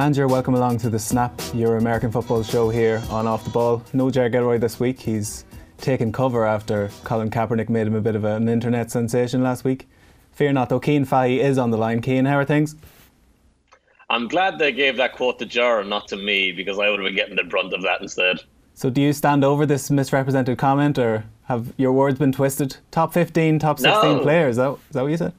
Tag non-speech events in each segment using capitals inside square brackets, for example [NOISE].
And you're welcome along to the Snap, your American football show here on Off the Ball. No Jared Gilroy this week. He's taken cover after Colin Kaepernick made him a bit of an internet sensation last week. Fear not, though. Cian Fahey is on the line. Cian, how are things? I'm glad they gave that quote to Jar, and not to me, because I would have been getting the brunt of that instead. So, do you stand over this misrepresented comment, or have your words been twisted? Top 15, top 16 no. players, is that, is that what you said?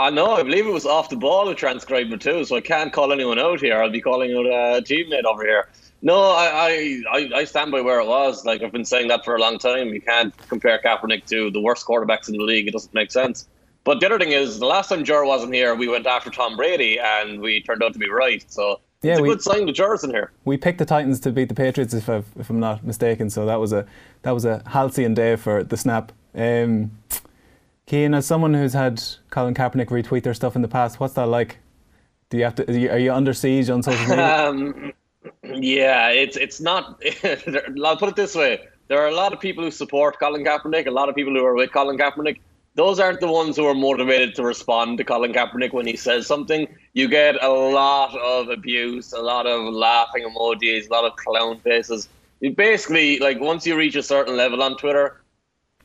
I know, I believe it was off the ball who transcriber too, so I can't call anyone out here. I'll be calling out a teammate over here. No, I, I, I stand by where it was. Like I've been saying that for a long time. You can't compare Kaepernick to the worst quarterbacks in the league. It doesn't make sense. But the other thing is, the last time Jur wasn't here, we went after Tom Brady, and we turned out to be right. So yeah, it's a we, good sign the Jur's in here. We picked the Titans to beat the Patriots, if, i if I'm not mistaken. So that was a that was a halcyon day for the snap. Um, Cian, as someone who's had Colin Kaepernick retweet their stuff in the past, what's that like? Do you have to? Are you, under siege on social media? [LAUGHS] Um, yeah, it's it's not. [LAUGHS] I'll put it this way: there are a lot of people who support Colin Kaepernick, a lot of people who are with Colin Kaepernick. Those aren't the ones who are motivated to respond to Colin Kaepernick when he says something. You get a lot of abuse, a lot of laughing emojis, a lot of clown faces. Basically, like, once you reach a certain level on Twitter,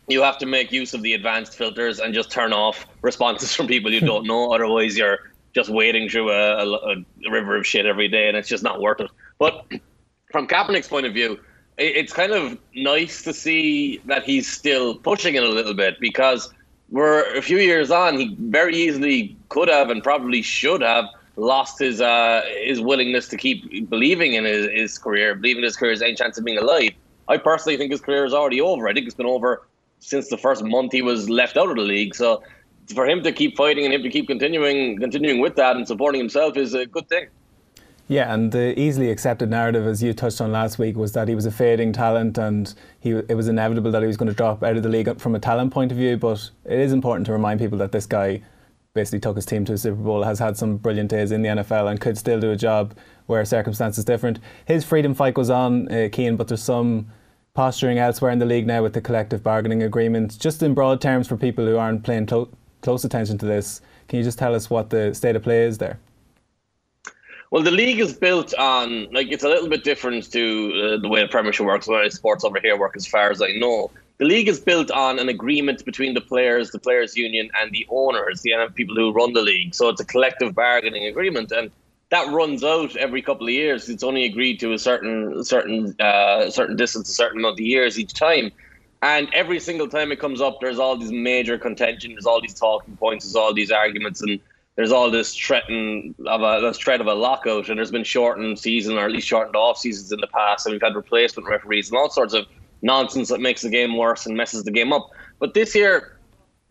you have to make use of the advanced filters and just turn off responses [LAUGHS] from people you don't know. Otherwise, you're just wading through a, a, a, river of shit every day, and it's just not worth it. But [CLEARS THROAT] from Kaepernick's point of view, it's kind of nice to see that he's still pushing it a little bit because we're a few years on. He very easily could have and probably should have lost his uh, his willingness to keep believing in his, his career, believing his career has any chance of being alive. I personally think his career is already over. I think it's been over since the first month he was left out of the league. So for him to keep fighting and him to keep continuing continuing with that and supporting himself is a good thing. Yeah, and the easily accepted narrative, as you touched on last week, was that he was a fading talent, and he it was inevitable that he was going to drop out of the league from a talent point of view. But it is important to remind people that this guy basically took his team to a Super Bowl, has had some brilliant days in the NFL, and could still do a job where circumstances different. His freedom fight goes on, uh, but there's some posturing elsewhere in the league now with the collective bargaining agreement. Just in broad terms for people who aren't paying to- close attention to this, can you just tell us what the state of play is there? Well, the league is built on like it's a little bit different to uh, the way the Premiership works. The way sports over here work, as far as I know, the league is built on an agreement between the players, the players' union, and the owners, the people who run the league. So it's a collective bargaining agreement, and that runs out every couple of years. It's only agreed to a certain certain uh, certain distance, a certain amount of years each time. And every single time it comes up, there's all these major contention, there's all these talking points, there's all these arguments, and there's all this threaten of a this threat of a lockout. And there's been shortened season, or at least shortened off seasons in the past, and we've had replacement referees and all sorts of nonsense that makes the game worse and messes the game up. But this year,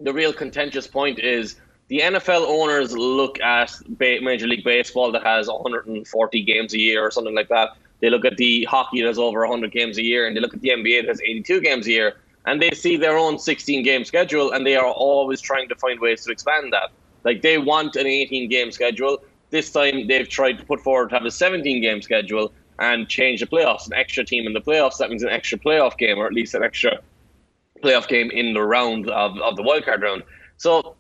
the real contentious point is the NFL owners look at Major League Baseball that has 140 games a year or something like that. They look at the hockey that has over 100 games a year, and they look at the NBA that has 82 games a year, and they see their own 16 game schedule, and they are always trying to find ways to expand that. Like they want an 18 game schedule. This time they've tried to put forward to have a 17 game schedule and change the playoffs, an extra team in the playoffs. That means an extra playoff game, or at least an extra playoff game in the round of, of the wildcard round. So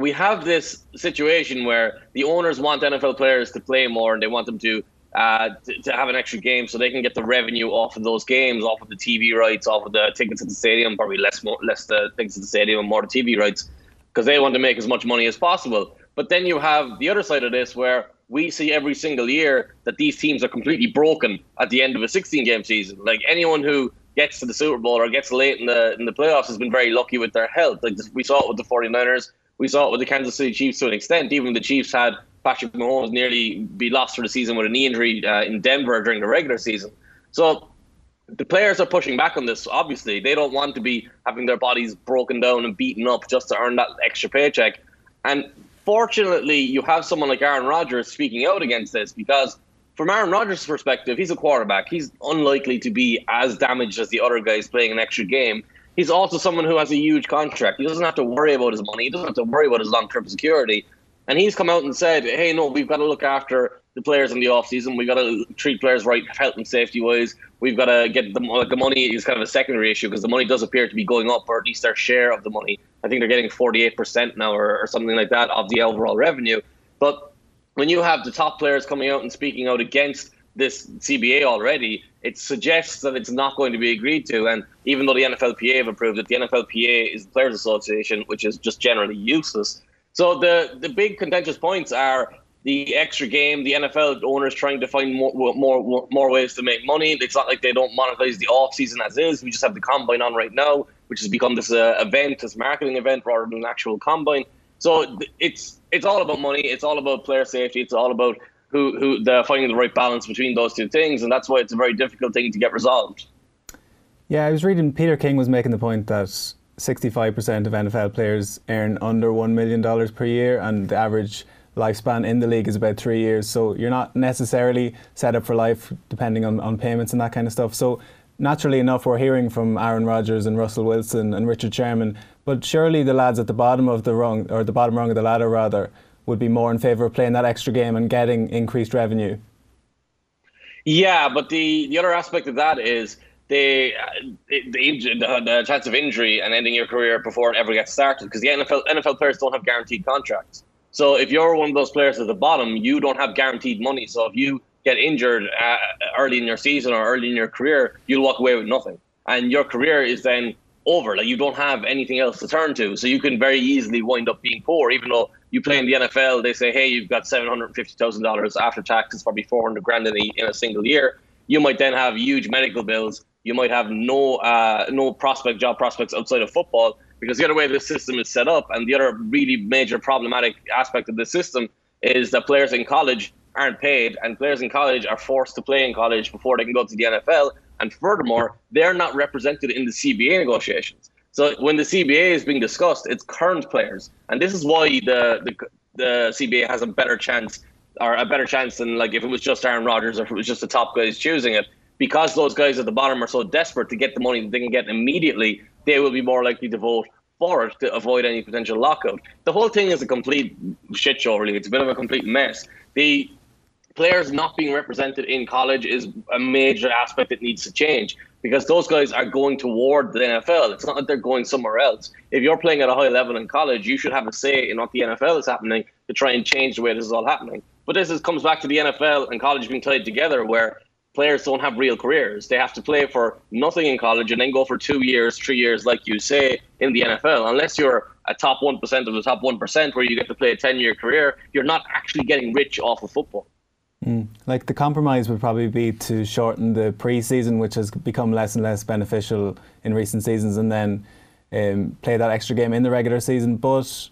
we have this situation where the owners want NFL players to play more and they want them to, uh, to, to have an extra game so they can get the revenue off of those games, off of the TV rights, off of the tickets at the stadium, probably less more, less the tickets at the stadium and more the TV rights, because they want to make as much money as possible. But then you have the other side of this where we see every single year that these teams are completely broken at the end of a 16 game season. Like anyone who gets to the Super Bowl or gets late in the in the playoffs has been very lucky with their health. Like we saw it with the 49ers we saw it with the Kansas City Chiefs to an extent. Even the Chiefs had Patrick Mahomes nearly be lost for the season with a knee injury uh, in Denver during the regular season. So the players are pushing back on this. Obviously, they don't want to be having their bodies broken down and beaten up just to earn that extra paycheck. And fortunately, you have someone like Aaron Rodgers speaking out against this because, from Aaron Rodgers' perspective, he's a quarterback. He's unlikely to be as damaged as the other guys playing an extra game he's also someone who has a huge contract. He doesn't have to worry about his money. He doesn't have to worry about his long term security. And he's come out and said, hey, no, we've got to look after the players in the offseason. We've got to treat players right, health and safety wise. We've got to get the, like, the money is kind of a secondary issue because the money does appear to be going up, or at least their share of the money. I think they're getting 48% now or, or something like that of the overall revenue. But when you have the top players coming out and speaking out against this CBA already, it suggests that it's not going to be agreed to. And even though the NFLPA have approved it, the NFLPA is the Players Association, which is just generally useless. So the the big contentious points are the extra game, the NFL owners trying to find more more more ways to make money. It's not like they don't monetize the off season as is. We just have the combine on right now, which has become this uh, event, this marketing event rather than an actual combine. So it's it's all about money. It's all about player safety. It's all about who who the finding the right balance between those two things, and that's why it's a very difficult thing to get resolved. Yeah, I was reading Peter King was making the point that 65% of NFL players earn under $1 million per year, and the average lifespan in the league is about three years. So you're not necessarily set up for life depending on, on payments and that kind of stuff. So naturally enough, we're hearing from Aaron Rodgers and Russell Wilson and Richard Sherman, but surely the lads at the bottom of the rung, or the bottom rung of the ladder rather, would be more in favour of playing that extra game and getting increased revenue. Yeah, but the, the other aspect of that is the, the, the, the chance of injury and ending your career before it ever gets started because the NFL NFL players don't have guaranteed contracts. So if you're one of those players at the bottom, you don't have guaranteed money. So if you get injured uh, early in your season or early in your career, you'll walk away with nothing, and your career is then over. Like you don't have anything else to turn to, so you can very easily wind up being poor. Even though you play in the NFL, they say, hey, you've got seven hundred fifty thousand dollars after taxes, probably four hundred grand in a, in a single year. You might then have huge medical bills. You might have no uh, no prospect job prospects outside of football because the other way the system is set up, and the other really major problematic aspect of the system is that players in college aren't paid, and players in college are forced to play in college before they can go to the NFL. And furthermore, they're not represented in the CBA negotiations. So when the CBA is being discussed, it's current players, and this is why the the, the CBA has a better chance, or a better chance than like if it was just Aaron Rodgers or if it was just the top guys choosing it, because those guys at the bottom are so desperate to get the money that they can get immediately. They will be more likely to vote for it to avoid any potential lockout. The whole thing is a complete shit show, really. It's a bit of a complete mess. The players not being represented in college is a major aspect that needs to change because those guys are going toward the NFL. It's not that they're going somewhere else. If you're playing at a high level in college, you should have a say in what the NFL is happening to try and change the way this is all happening. But this is, comes back to the NFL and college being tied together, where players don't have real careers. They have to play for nothing in college and then go for two years, three years, like you say, in the NFL. Unless you're a top 1% of the top 1% where you get to play a 10 year career, you're not actually getting rich off of football. Mm. Like the compromise would probably be to shorten the preseason, which has become less and less beneficial in recent seasons, and then um, play that extra game in the regular season. But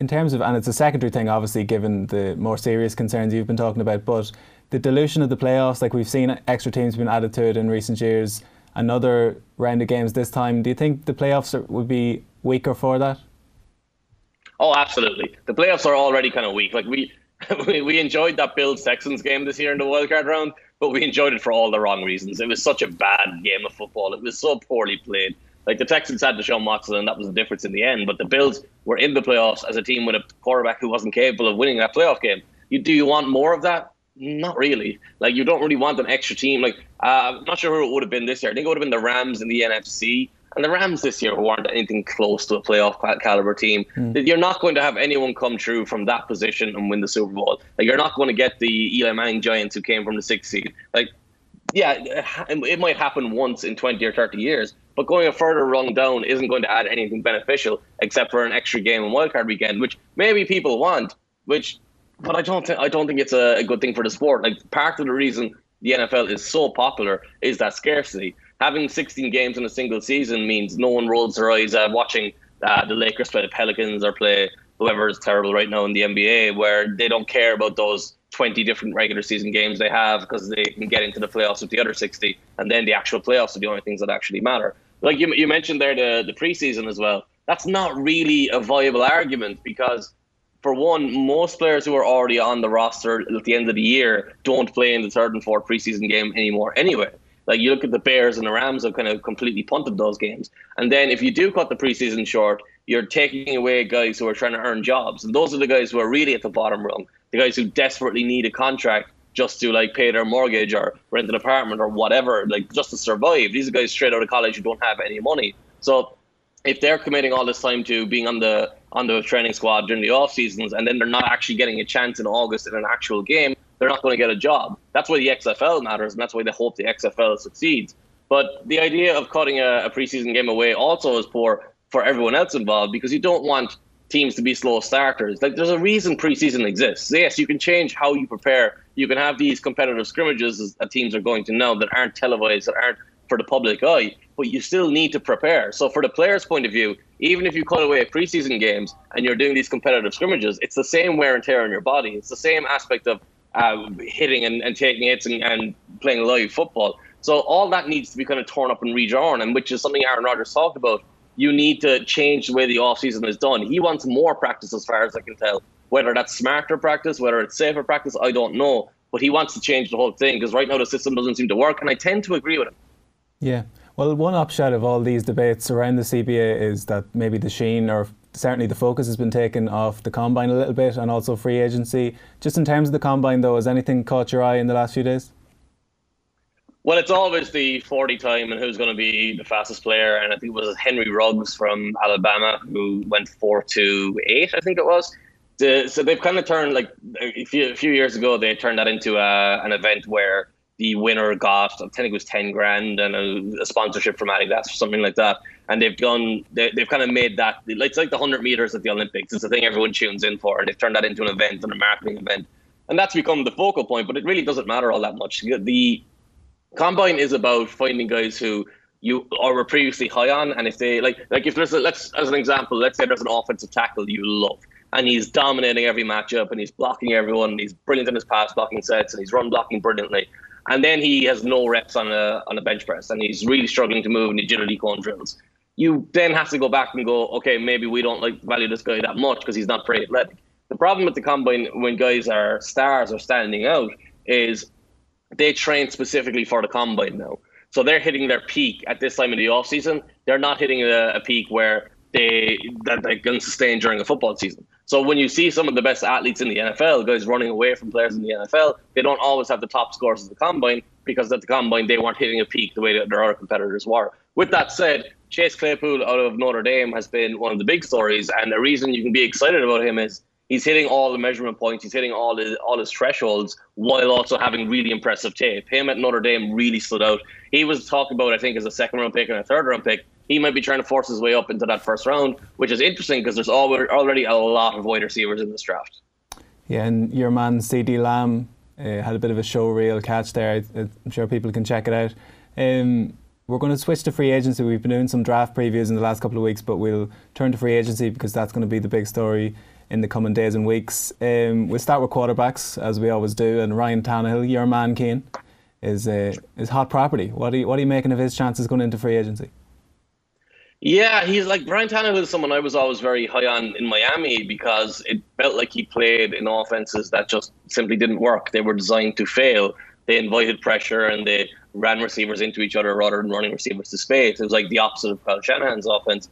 in terms of, and it's a secondary thing, obviously, given the more serious concerns you've been talking about, but the dilution of the playoffs, like we've seen extra teams been added to it in recent years, another round of games this time. Do you think the playoffs are, would be weaker for that? Oh, absolutely. The playoffs are already kind of weak. Like we [LAUGHS] we, we enjoyed that Bills Texans game this year in the wildcard round, but we enjoyed it for all the wrong reasons. It was such a bad game of football. It was so poorly played. Like the Texans had Deshaun Watson, and that was the difference in the end. But the Bills were in the playoffs as a team with a quarterback who wasn't capable of winning that playoff game. You do you want more of that? Not really. Like you don't really want an extra team. Like uh, I'm not sure who it would have been this year. I think it would have been the Rams in the NFC. And the Rams this year weren't anything close to a playoff caliber team. Mm. You're not going to have anyone come true from that position and win the Super Bowl. Like you're not going to get the Eli Manning Giants who came from the sixth seed. Like, yeah, it might happen once in 20 or 30 years, but going a further rung down isn't going to add anything beneficial except for an extra game on wildcard weekend, which maybe people want. Which, but I don't think I don't think it's a, a good thing for the sport. Like part of the reason the NFL is so popular is that scarcity having 16 games in a single season means no one rolls their eyes at watching uh, the Lakers play the Pelicans or play whoever is terrible right now in the NBA, where they don't care about those 20 different regular season games they have because they can get into the playoffs with the other 60, and then the actual playoffs are the only things that actually matter. Like you, you mentioned there, the, the preseason as well. That's not really a viable argument because, for one, most players who are already on the roster at the end of the year don't play in the third and fourth preseason game anymore anyway. Like you look at the Bears and the Rams have kind of completely punted those games. And then if you do cut the preseason short, you're taking away guys who are trying to earn jobs. And those are the guys who are really at the bottom rung, the guys who desperately need a contract just to like pay their mortgage or rent an apartment or whatever, like just to survive. These are guys straight out of college who don't have any money. So if they're committing all this time to being on the on the training squad during the off seasons, and then they're not actually getting a chance in August in an actual game, they're not going to get a job. That's why the XFL matters, and that's why they hope the XFL succeeds. But the idea of cutting a, a preseason game away also is poor for everyone else involved because you don't want teams to be slow starters. Like there's a reason preseason exists. Yes, you can change how you prepare. You can have these competitive scrimmages that teams are going to know that aren't televised, that aren't for the public eye, but you still need to prepare. So for the player's point of view, even if you cut away preseason games and you're doing these competitive scrimmages, it's the same wear and tear on your body. It's the same aspect of uh, hitting and, and, taking hits and, and playing live football. So all that needs to be kind of torn up and redrawn, and which is something Aaron Rodgers talked about you need to change the way the offseason is done. He wants more practice, as far as I can tell. Whether that's smarter practice, whether it's safer practice, I don't know. But he wants to change the whole thing because right now the system doesn't seem to work, and I tend to agree with him. Yeah. Well, one upshot of all these debates around the CBA is that maybe the sheen or certainly the focus has been taken off the combine a little bit and also free agency. Just in terms of the combine, though, has anything caught your eye in the last few days? Well, it's always the 40 time and who's going to be the fastest player. And I think it was Henry Ruggs from Alabama who went 4 to 8, I think it was. So they've kind of turned, like a few, a few years ago, they turned that into a, an event where the winner got, I think it was 10 grand and a, a sponsorship from Adidas or something like that. And they've done, they, they've kind of made that, it's like the 100 meters at the Olympics. It's the thing everyone tunes in for. And they've turned that into an event and a marketing event. And that's become the focal point, but it really doesn't matter all that much. The Combine is about finding guys who you were previously high on, and if they like, like if there's a, let's as an example, let's say there's an offensive tackle you love, and he's dominating every matchup, and he's blocking everyone, and he's brilliant in his pass blocking sets, and he's run blocking brilliantly, and then he has no reps on a on a bench press, and he's really struggling to move in agility cone drills. You then have to go back and go, okay, maybe we don't like value this guy that much because he's not very athletic. The problem with the combine when guys are stars or standing out is they train specifically for the combine now. So they're hitting their peak at this time of the off season. They're not hitting a, a peak where they that they can sustain during a football season. So when you see some of the best athletes in the NFL, guys running away from players in the NFL, they don't always have the top scores of the combine because at the combine they weren't hitting a peak the way that their other competitors were. With that said, Chase Claypool out of Notre Dame has been one of the big stories, and the reason you can be excited about him is he's hitting all the measurement points, he's hitting all his all his thresholds while also having really impressive tape. Him at Notre Dame really stood out. He was talked about, I think, as a second round pick and a third round pick. He might be trying to force his way up into that first round, which is interesting because there's already a lot of wide receivers in this draft. Yeah, and your man CeeDee Lamb uh, had a bit of a show reel catch there. I'm sure people can check it out. Um, we're going to switch to free agency. We've been doing some draft previews in the last couple of weeks, but we'll turn to free agency because that's going to be the big story in the coming days and weeks. Um, we'll start with quarterbacks as we always do, and Ryan Tannehill, your man, Cian, is uh, is hot property. What are you what are you making of his chances going into free agency? Yeah, he's like Ryan Tannehill is someone I was always very high on in Miami because it felt like he played in offenses that just simply didn't work. They were designed to fail. They invited pressure and they ran receivers into each other rather than running receivers to space. It was like the opposite of Kyle Shanahan's offense.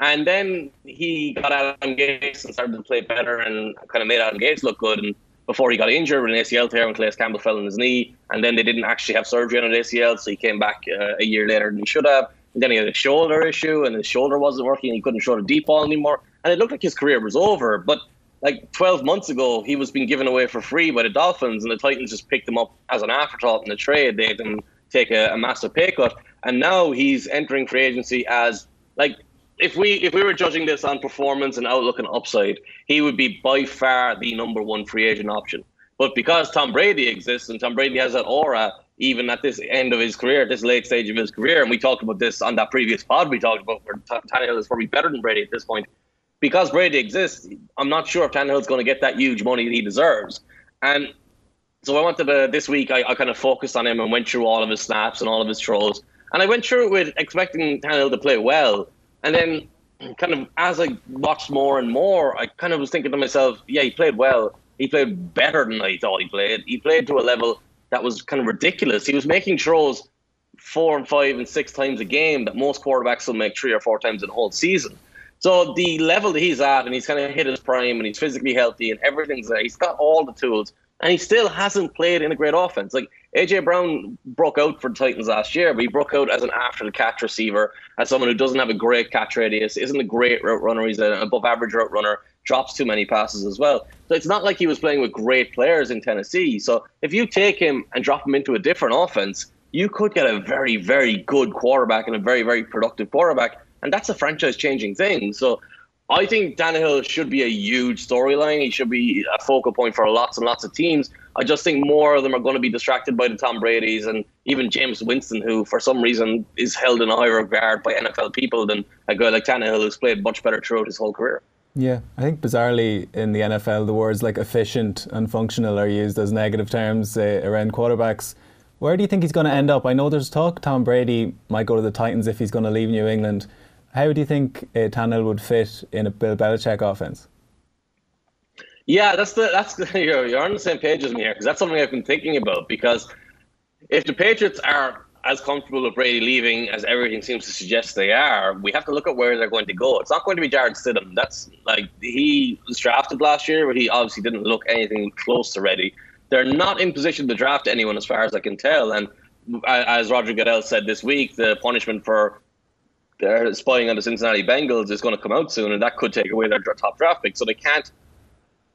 And then he got Adam Gase and started to play better and kind of made Adam Gase look good. And before he got injured with an ACL tear when Calais Campbell fell on his knee, and then they didn't actually have surgery on an ACL, so he came back uh, a year later than he should have. Then he had a shoulder issue, and his shoulder wasn't working, he couldn't throw the deep ball anymore. And it looked like his career was over. But like 12 months ago, he was being given away for free by the Dolphins, and the Titans just picked him up as an afterthought in the trade. They didn't take a, a massive pay cut, and now he's entering free agency as like if we if we were judging this on performance and outlook and upside, he would be by far the number one free agent option. But because Tom Brady exists and Tom Brady has that aura, even at this end of his career, at this late stage of his career, and we talked about this on that previous pod we talked about where Tannehill is probably better than Brady at this point. Because Brady exists, I'm not sure if Tannehill's going to get that huge money that he deserves. And so I wanted to, this week, I, I kind of focused on him and went through all of his snaps and all of his throws. And I went through it with expecting Tannehill to play well. And then, kind of as I watched more and more, I kind of was thinking to myself, yeah, he played well. He played better than I thought he played. He played to a level that was kind of ridiculous. He was making throws four and five and six times a game that most quarterbacks will make three or four times in a whole season. So the level that he's at, and he's kind of hit his prime, and he's physically healthy, and everything's there. He's got all the tools, and he still hasn't played in a great offense. Like AJ Brown broke out for the Titans last year, but he broke out as an after the catch receiver, as someone who doesn't have a great catch radius, isn't a great route runner. He's an above average route runner, drops too many passes as well. So it's not like he was playing with great players in Tennessee. So if you take him and drop him into a different offense, you could get a very, very good quarterback and a very, very productive quarterback. And that's a franchise changing thing. So I think Tannehill should be a huge storyline. He should be a focal point for lots and lots of teams. I just think more of them are going to be distracted by the Tom Brady's and even Jameis Winston, who for some reason is held in a higher regard by NFL people than a guy like Tannehill, who's played much better throughout his whole career. Yeah, I think bizarrely in the NFL, the words like efficient and functional are used as negative terms uh, around quarterbacks. Where do you think he's going to end up? I know there's talk Tom Brady might go to the Titans if he's going to leave New England. How do you think uh, Tannehill would fit in a Bill Belichick offense? Yeah, that's the that's the, [LAUGHS] you're, you're on the same page as me here because that's something I've been thinking about. Because if the Patriots are as comfortable with Brady leaving as everything seems to suggest they are, we have to look at where they're going to go. It's not going to be Jarrett Stidham. That's like he was drafted last year, but he obviously didn't look anything close to ready. They're not in position to draft anyone, as far as I can tell. And as Roger Goodell said this week, the punishment for they're spying on the Cincinnati Bengals is going to come out soon, and that could take away their top draft pick. So they can't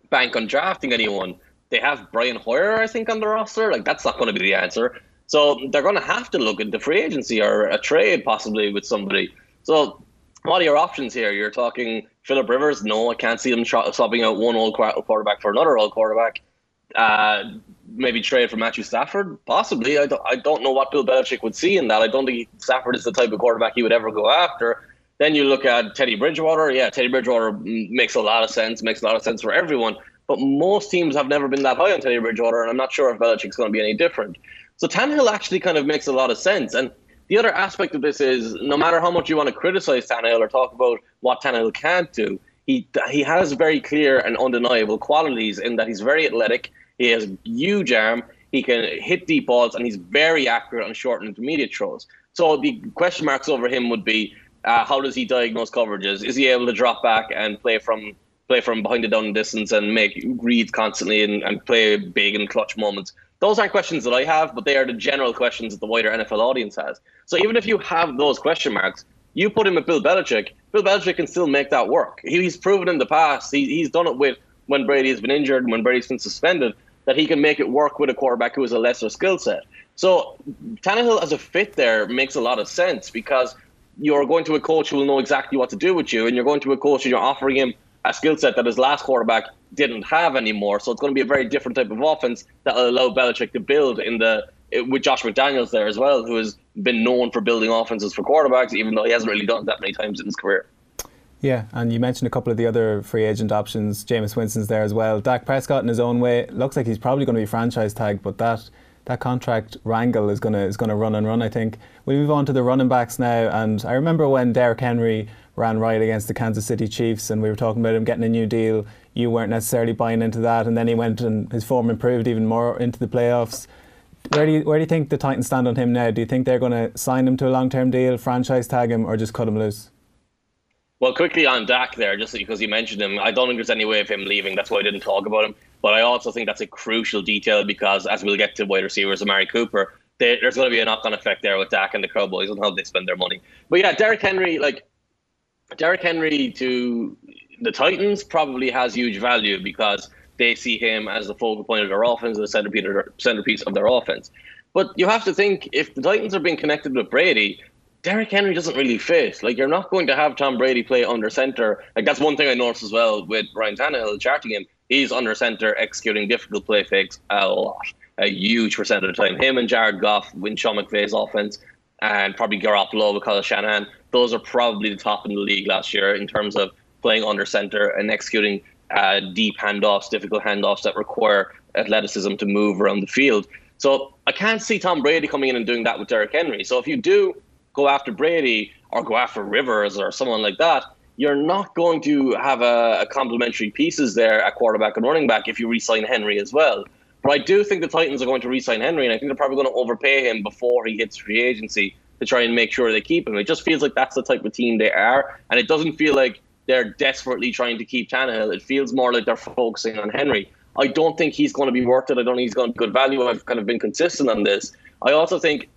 bank on drafting anyone. They have Brian Hoyer, I think, on the roster. Like that's not going to be the answer. So they're going to have to look into free agency or a trade possibly with somebody. So what are your options here? You're talking Philip Rivers. No, I can't see them swapping out one old quarterback for another old quarterback. Uh, maybe trade for Matthew Stafford? Possibly. I don't, I don't know what Bill Belichick would see in that. I don't think Stafford is the type of quarterback he would ever go after. Then you look at Teddy Bridgewater. Yeah, Teddy Bridgewater makes a lot of sense, makes a lot of sense for everyone. But most teams have never been that high on Teddy Bridgewater, and I'm not sure if Belichick's going to be any different. So Tannehill actually kind of makes a lot of sense. And the other aspect of this is no matter how much you want to criticize Tannehill or talk about what Tannehill can't do, he he has very clear and undeniable qualities in that he's very athletic, he has a huge arm. He can hit deep balls, and he's very accurate on short and intermediate throws. So the question marks over him would be uh, how does he diagnose coverages? Is he able to drop back and play from play from behind the down distance and make reads constantly and, and play big and clutch moments? Those aren't questions that I have, but they are the general questions that the wider NFL audience has. So even if you have those question marks, you put him with Bill Belichick. Bill Belichick can still make that work. He's proven in the past. He, he's done it with when Brady has been injured, and when Brady's been suspended that he can make it work with a quarterback who has a lesser skill set. So Tannehill as a fit there makes a lot of sense because you're going to a coach who will know exactly what to do with you, and you're going to a coach and you're offering him a skill set that his last quarterback didn't have anymore. So it's going to be a very different type of offense that will allow Belichick to build in the with Josh McDaniels there as well, who has been known for building offenses for quarterbacks, even though he hasn't really done that many times in his career. Yeah, and you mentioned a couple of the other free agent options. Jameis Winston's there as well. Dak Prescott in his own way looks like he's probably going to be franchise tagged, but that that contract wrangle is going to is going to run and run. I think we move on to the running backs now, and I remember when Derrick Henry ran right against the Kansas City Chiefs, and we were talking about him getting a new deal. You weren't necessarily buying into that, and then he went and his form improved even more into the playoffs. Where do you where do you think the Titans stand on him now? Do you think they're going to sign him to a long term deal, franchise tag him, or just cut him loose? Well, quickly on Dak there, just because you mentioned him, I don't think there's any way of him leaving. That's why I didn't talk about him. But I also think that's a crucial detail because, as we'll get to wide receivers, Amari Cooper, they, there's going to be a knock-on effect there with Dak and the Cowboys and how they spend their money. But yeah, Derrick Henry, like Derrick Henry to the Titans, probably has huge value because they see him as the focal point of their offense, the centerpiece of their offense. But you have to think if the Titans are being connected with Brady, Derrick Henry doesn't really fit. Like you're not going to have Tom Brady play under center. Like that's one thing I noticed as well with Ryan Tannehill charting him. He's under center executing difficult play fakes a lot, a huge percent of the time. Him and Jared Goff win Sean McVay's offense, and probably Garoppolo with Kyle Shanahan. Those are probably the top in the league last year in terms of playing under center and executing uh, deep handoffs, difficult handoffs that require athleticism to move around the field. So I can't see Tom Brady coming in and doing that with Derrick Henry. So if you do go after Brady or go after Rivers or someone like that, you're not going to have a, a complementary pieces there at quarterback and running back if you re-sign Henry as well. But I do think the Titans are going to re-sign Henry, and I think they're probably going to overpay him before he hits free agency to try and make sure they keep him. It just feels like that's the type of team they are, and it doesn't feel like they're desperately trying to keep Tannehill. It feels more like they're focusing on Henry. I don't think he's going to be worth it. I don't think he's going to be good value. I've kind of been consistent on this. I also think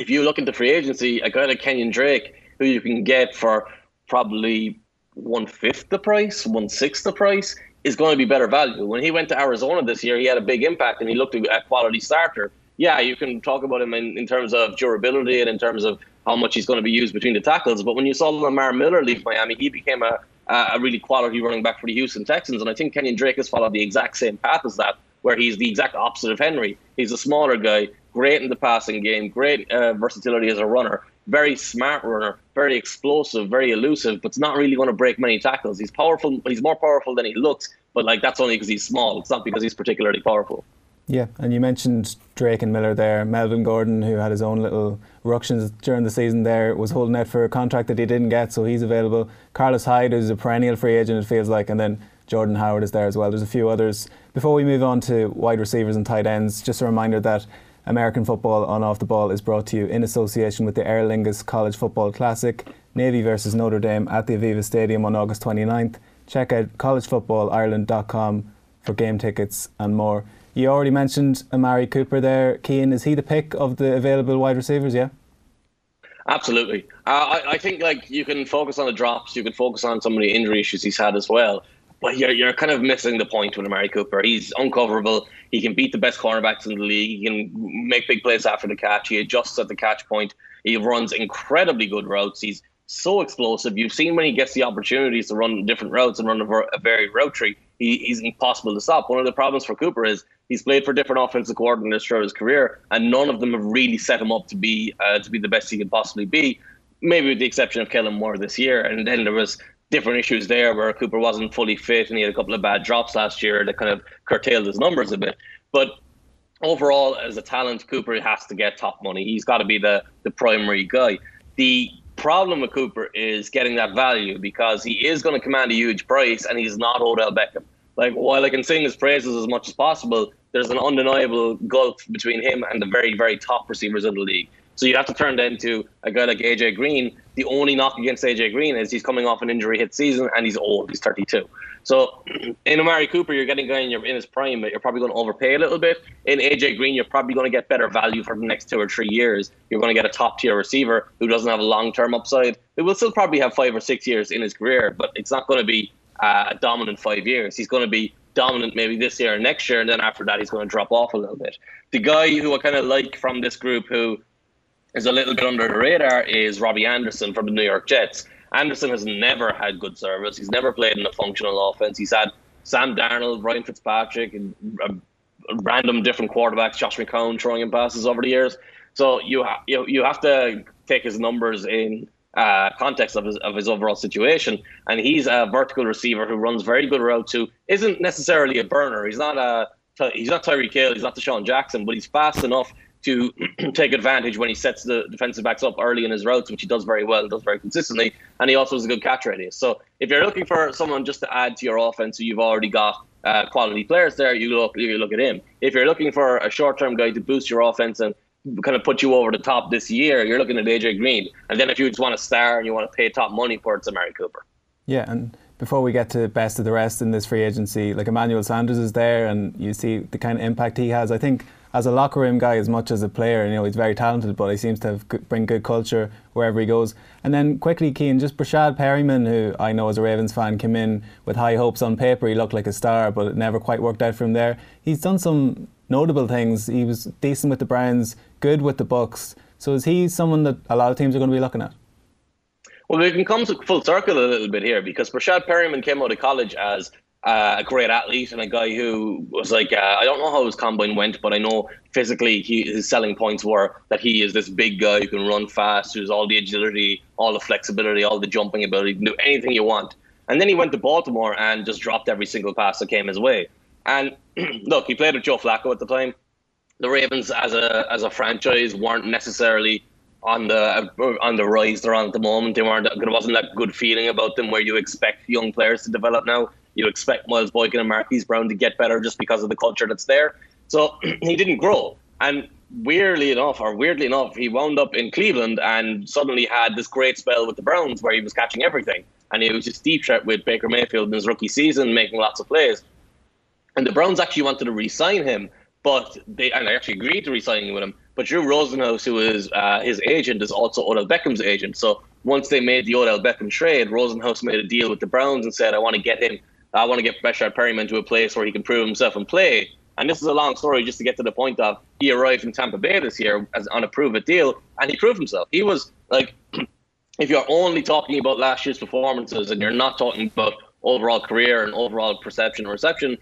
if you look into free agency, a guy like Kenyon Drake, who you can get for probably one fifth the price, one sixth the price, is going to be better value. When he went to Arizona this year, he had a big impact and he looked a quality starter. Yeah, you can talk about him in, in terms of durability and in terms of how much he's going to be used between the tackles. But when you saw Lamar Miller leave Miami, he became a, a really quality running back for the Houston Texans. And I think Kenyon Drake has followed the exact same path as that, where he's the exact opposite of Henry. He's a smaller guy, great in the passing game, great uh, versatility as a runner, very smart runner, very explosive, very elusive, but it's not really going to break many tackles. He's powerful. He's more powerful than he looks, but like that's only because he's small. It's not because he's particularly powerful. Yeah, and you mentioned Drake and Miller there. Melvin Gordon, who had his own little ructions during the season there, was holding out for a contract that he didn't get, so he's available. Carlos Hyde, who's a perennial free agent, it feels like, and then Jordan Howard is there as well. There's a few others. Before we move on to wide receivers and tight ends, just a reminder that American football on off the ball is brought to you in association with the Aer Lingus College Football Classic, Navy versus Notre Dame at the Aviva Stadium on August 29th. Check out collegefootballireland.com for game tickets and more. You already mentioned Amari Cooper there. Cian, is he the pick of the available wide receivers? Yeah. Absolutely. Uh, I, I, think like you can focus on the drops, you can focus on some of the injury issues he's had as well. But you're, you're kind of missing the point with Amari Cooper. He's uncoverable. He can beat the best cornerbacks in the league. He can make big plays after the catch. He adjusts at the catch point. He runs incredibly good routes. He's so explosive. You've seen when he gets the opportunities to run different routes and run a, a very route tree, he, he's impossible to stop. One of the problems for Cooper is he's played for different offensive coordinators throughout his career, and none of them have really set him up to be uh, to be the best he could possibly be. Maybe with the exception of Kellen Moore this year, and then there was different issues there where Cooper wasn't fully fit and he had a couple of bad drops last year that kind of curtailed his numbers a bit. But overall, as a talent, Cooper has to get top money. He's got to be the, the primary guy. The problem with Cooper is getting that value because he is going to command a huge price and he's not Odell Beckham. Like, while I can sing his praises as much as possible, there's an undeniable gulf between him and the very, very top receivers in the league. So you have to turn that into a guy like AJ Green. The only knock against AJ Green is he's coming off an injury hit season and he's old. He's 32. So in Amari Cooper, you're getting a guy in, your, in his prime, but you're probably going to overpay a little bit. In AJ Green, you're probably going to get better value for the next two or three years. You're going to get a top tier receiver who doesn't have a long term upside, who will still probably have five or six years in his career, but it's not going to be uh, a dominant five years. He's going to be dominant maybe this year or next year, and then after that, he's going to drop off a little bit. The guy who I kind of like from this group who is a little bit under the radar is Robbie Anderson from the New York Jets. Anderson has never had good service. He's never played in a functional offense. He's had Sam Darnold, Ryan Fitzpatrick, and uh, random different quarterbacks, Josh McCown throwing him passes over the years. So you ha- you you have to take his numbers in uh, context of his of his overall situation. And he's a vertical receiver who runs very good routes. Who isn't necessarily a burner. He's not a he's not Tyreek Hill. He's not DeSean Jackson, but he's fast enough to [CLEARS THROAT] take advantage when he sets the defensive backs up early in his routes, which he does very well, does very consistently, and he also has a good catch radius. So if you're looking for someone just to add to your offense, so you've already got uh, quality players there, you look you look at him. If you're looking for a short-term guy to boost your offense and kind of put you over the top this year, you're looking at AJ Green. And then if you just want to star and you want to pay top money for it, it's Amari Cooper. Yeah, and before we get to best of the rest in this free agency, like Emmanuel Sanders is there, and you see the kind of impact he has. I think as a locker room guy as much as a player. You know, he's very talented, but he seems to have good, bring good culture wherever he goes. And then quickly, Cian, just Breshad Perriman, who I know as a Ravens fan came in with high hopes on paper. He looked like a star, but it never quite worked out for him there. He's done some notable things. He was decent with the Browns, good with the Bucks. So is he someone that a lot of teams are going to be looking at? Well, we can come to full circle a little bit here because Breshad Perriman came out of college as uh, a great athlete and a guy who was like, uh, I don't know how his combine went, but I know physically he, his selling points were that he is this big guy who can run fast, who's all the agility, all the flexibility, all the jumping ability, can do anything you want. And then he went to Baltimore and just dropped every single pass that came his way. And [CLEARS THROAT] look, he played with Joe Flacco at the time. The Ravens, as a as a franchise, weren't necessarily on the on the rise they're on at the moment. They weren't. There wasn't that good feeling about them where you expect young players to develop now. You expect Miles Boykin and Marquise Brown to get better just because of the culture that's there. So [CLEARS THROAT] he didn't grow. And weirdly enough, or weirdly enough, he wound up in Cleveland and suddenly had this great spell with the Browns where he was catching everything. And he was just deep threat with Baker Mayfield in his rookie season, making lots of plays. and the Browns actually wanted to re-sign him, but they and I actually agreed to re-signing with him. But Drew Rosenhaus, who is uh, his agent, is also Odell Beckham's agent. So once they made the Odell Beckham trade, Rosenhaus made a deal with the Browns and said, "I want to get him. I want to get Breshad Perriman to a place where he can prove himself and play." And this is a long story just to get to the point of he arrived in Tampa Bay this year as on a prove it deal, and he proved himself. He was like, [CLEARS THROAT] if you're only talking about last year's performances and you're not talking about overall career and overall perception or reception,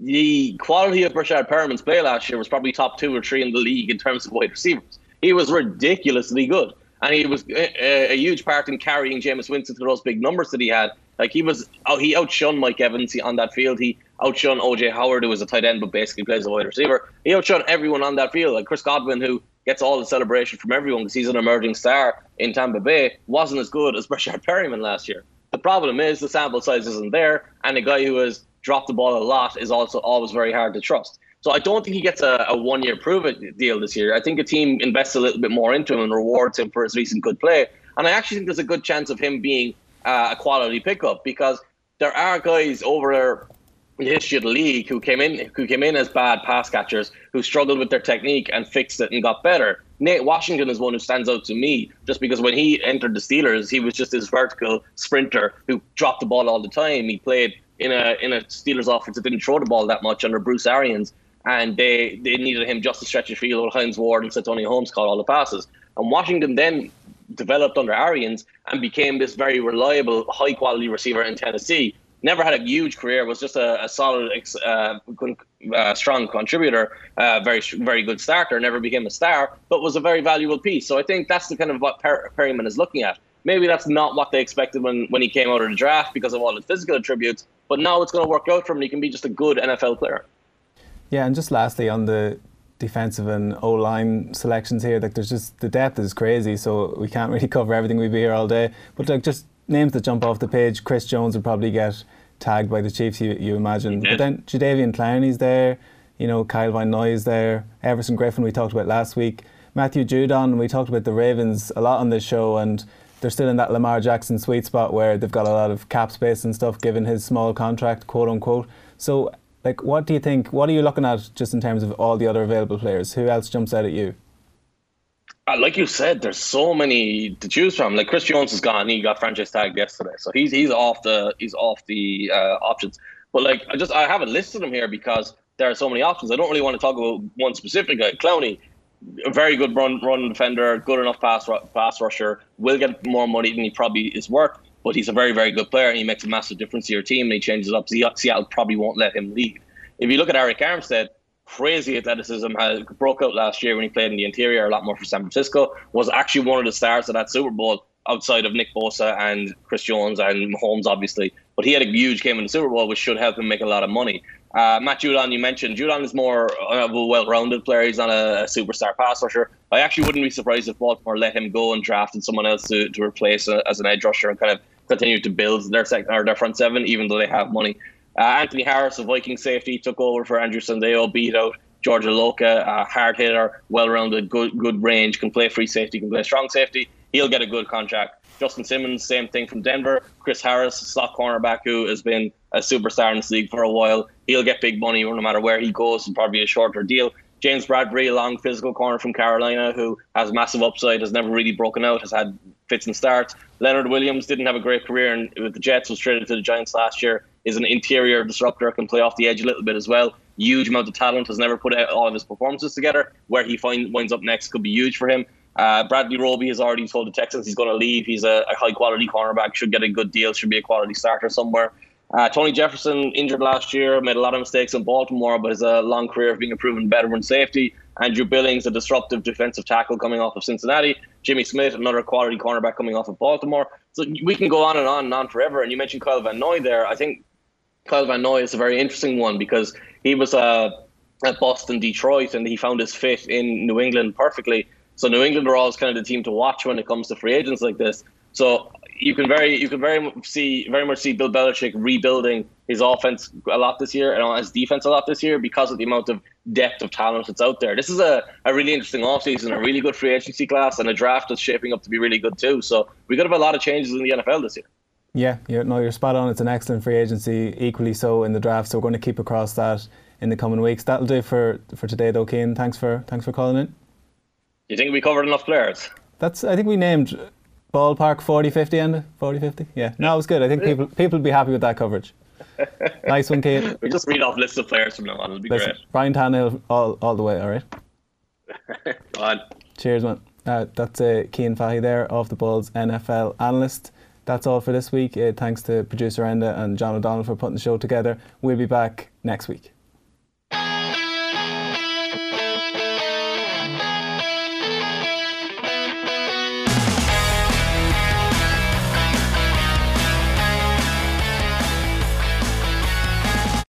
the quality of Breshad Perriman's play last year was probably top two or three in the league in terms of wide receivers. He was ridiculously good. And he was a, a huge part in carrying Jameis Winston to those big numbers that he had. Like he was, oh, he outshone Mike Evans on that field. He outshone OJ Howard, who was a tight end but basically plays a wide receiver. He outshone everyone on that field. Like Chris Godwin, who gets all the celebration from everyone because he's an emerging star in Tampa Bay, wasn't as good as [LAUGHS] Breshad Perriman last year. The problem is the sample size isn't there, and a guy who has dropped the ball a lot is also always very hard to trust. So I don't think he gets a, a one year prove it deal this year. I think a team invests a little bit more into him and rewards him for his recent good play. And I actually think there's a good chance of him being uh, a quality pickup because there are guys over in the history of the league who came in who came in as bad pass catchers who struggled with their technique and fixed it and got better. Nate Washington is one who stands out to me just because when he entered the Steelers, he was just this vertical sprinter who dropped the ball all the time. He played in a in a Steelers offense that didn't throw the ball that much under Bruce Arians, and they they needed him just to stretch the field while Hines Ward and Santonio Holmes caught all the passes. And Washington then developed under Arians and became this very reliable, high quality receiver in Tennessee. Never had a huge career, was just a, a solid, uh, uh, strong contributor, uh, very very good starter. Never became a star, but was a very valuable piece. So I think that's the kind of what per- Perriman is looking at. Maybe that's not what they expected when, when he came out of the draft because of all his physical attributes, but now it's going to work out for him. He can be just a good NFL player. Yeah, and just lastly on the defensive and O line selections here, like there's just the depth is crazy, so we can't really [LAUGHS] cover everything. We'd be here all day. But like just names that jump off the page, Chris Jones would probably get tagged by the Chiefs. You you imagine, but then Jadeveon Clowney's there. You know, Kyle Van Noy's there. Everson Griffen we talked about last week. Matthew Judon, we talked about the Ravens a lot on this show, and they're still in that Lamar Jackson sweet spot where they've got a lot of cap space and stuff given his small contract, quote unquote. So, like, what do you think? What are you looking at just in terms of all the other available players? Who else jumps out at you? Uh, like you said, there's so many to choose from. Like Chris Jones is gone; he got franchise tagged yesterday, so he's he's off the he's off the uh, options. But like, I just I haven't listed them here because there are so many options. I don't really want to talk about one specific guy. Clowney, a very good run run defender, good enough pass pass rusher, will get more money than he probably is worth. But he's a very very good player, and he makes a massive difference to your team. And he changes up. Seattle probably won't let him leave. If you look at Arik Armstead, crazy athleticism broke out last year when he played in the interior a lot more for San Francisco. Was actually one of the stars of that Super Bowl outside of Nick Bosa and Chris Jones and Mahomes, obviously. But he had a huge game in the Super Bowl, which should help him make a lot of money. Uh, Matt Judon, you mentioned Judon is more of a well-rounded player. He's not a, a, superstar pass rusher. I actually wouldn't be surprised if Baltimore let him go and drafted someone else to, to replace a, as an edge rusher and kind of continue to build their second or their front seven, even though they have money. Uh, Anthony Harris, a Viking safety, took over for Andrew Sendejo, beat out George Iloka, a hard hitter, well-rounded, good good range, can play free safety, can play strong safety. He'll get a good contract. Justin Simmons, same thing from Denver. Chris Harris, slot cornerback, who has been a superstar in this league for a while. He'll get big money no matter where he goes, and probably a shorter deal. James Bradberry, long physical corner from Carolina, who has massive upside, has never really broken out, has had fits and starts. Leonard Williams didn't have a great career and with the Jets, was traded to the Giants last year, is an interior disruptor, can play off the edge a little bit as well. Huge amount of talent, has never put all of his performances together. Where he find, winds up next could be huge for him. Uh, Bradley Roby has already told the Texans he's going to leave. He's a, a, high quality cornerback, should get a good deal, should be a quality starter somewhere. Uh, Tony Jefferson injured last year, made a lot of mistakes in Baltimore, but has a long career of being a proven veteran safety. Andrew Billings, a disruptive defensive tackle coming off of Cincinnati. Jimmy Smith, another quality cornerback coming off of Baltimore. So we can go on and on and on forever. And you mentioned Kyle Van Noy there. I think Kyle Van Noy is a very interesting one because he was uh, at Boston, Detroit, and he found his fit in New England perfectly. So New England are always kind of the team to watch when it comes to free agents like this. So you can very you can very see very much see Bill Belichick rebuilding his offense a lot this year and his defense a lot this year because of the amount of depth of talent that's out there. This is a, a really interesting offseason, a really good free agency class, and a draft that's shaping up to be really good too. So we could have a lot of changes in the NFL this year. Yeah, you're, no, you're spot on. It's an excellent free agency, equally so in the draft. So we're going to keep across that in the coming weeks. That'll do for for today, though. Cian, thanks for thanks for calling in. Do you think we covered enough players? That's. I think we named ballpark 40, 50 and 40, 50. Yeah, no, it was good. I think people people would be happy with that coverage. [LAUGHS] nice one, Cian. We just read off lists of players from now on. It'll be Listen, great. Ryan Tannehill all all the way. All right. [LAUGHS] Go on. Cheers, man. Uh, that's uh, Cian Fahey there, of the balls NFL analyst. That's all for this week. Uh, thanks to producer Enda and John O'Donnell for putting the show together. We'll be back next week.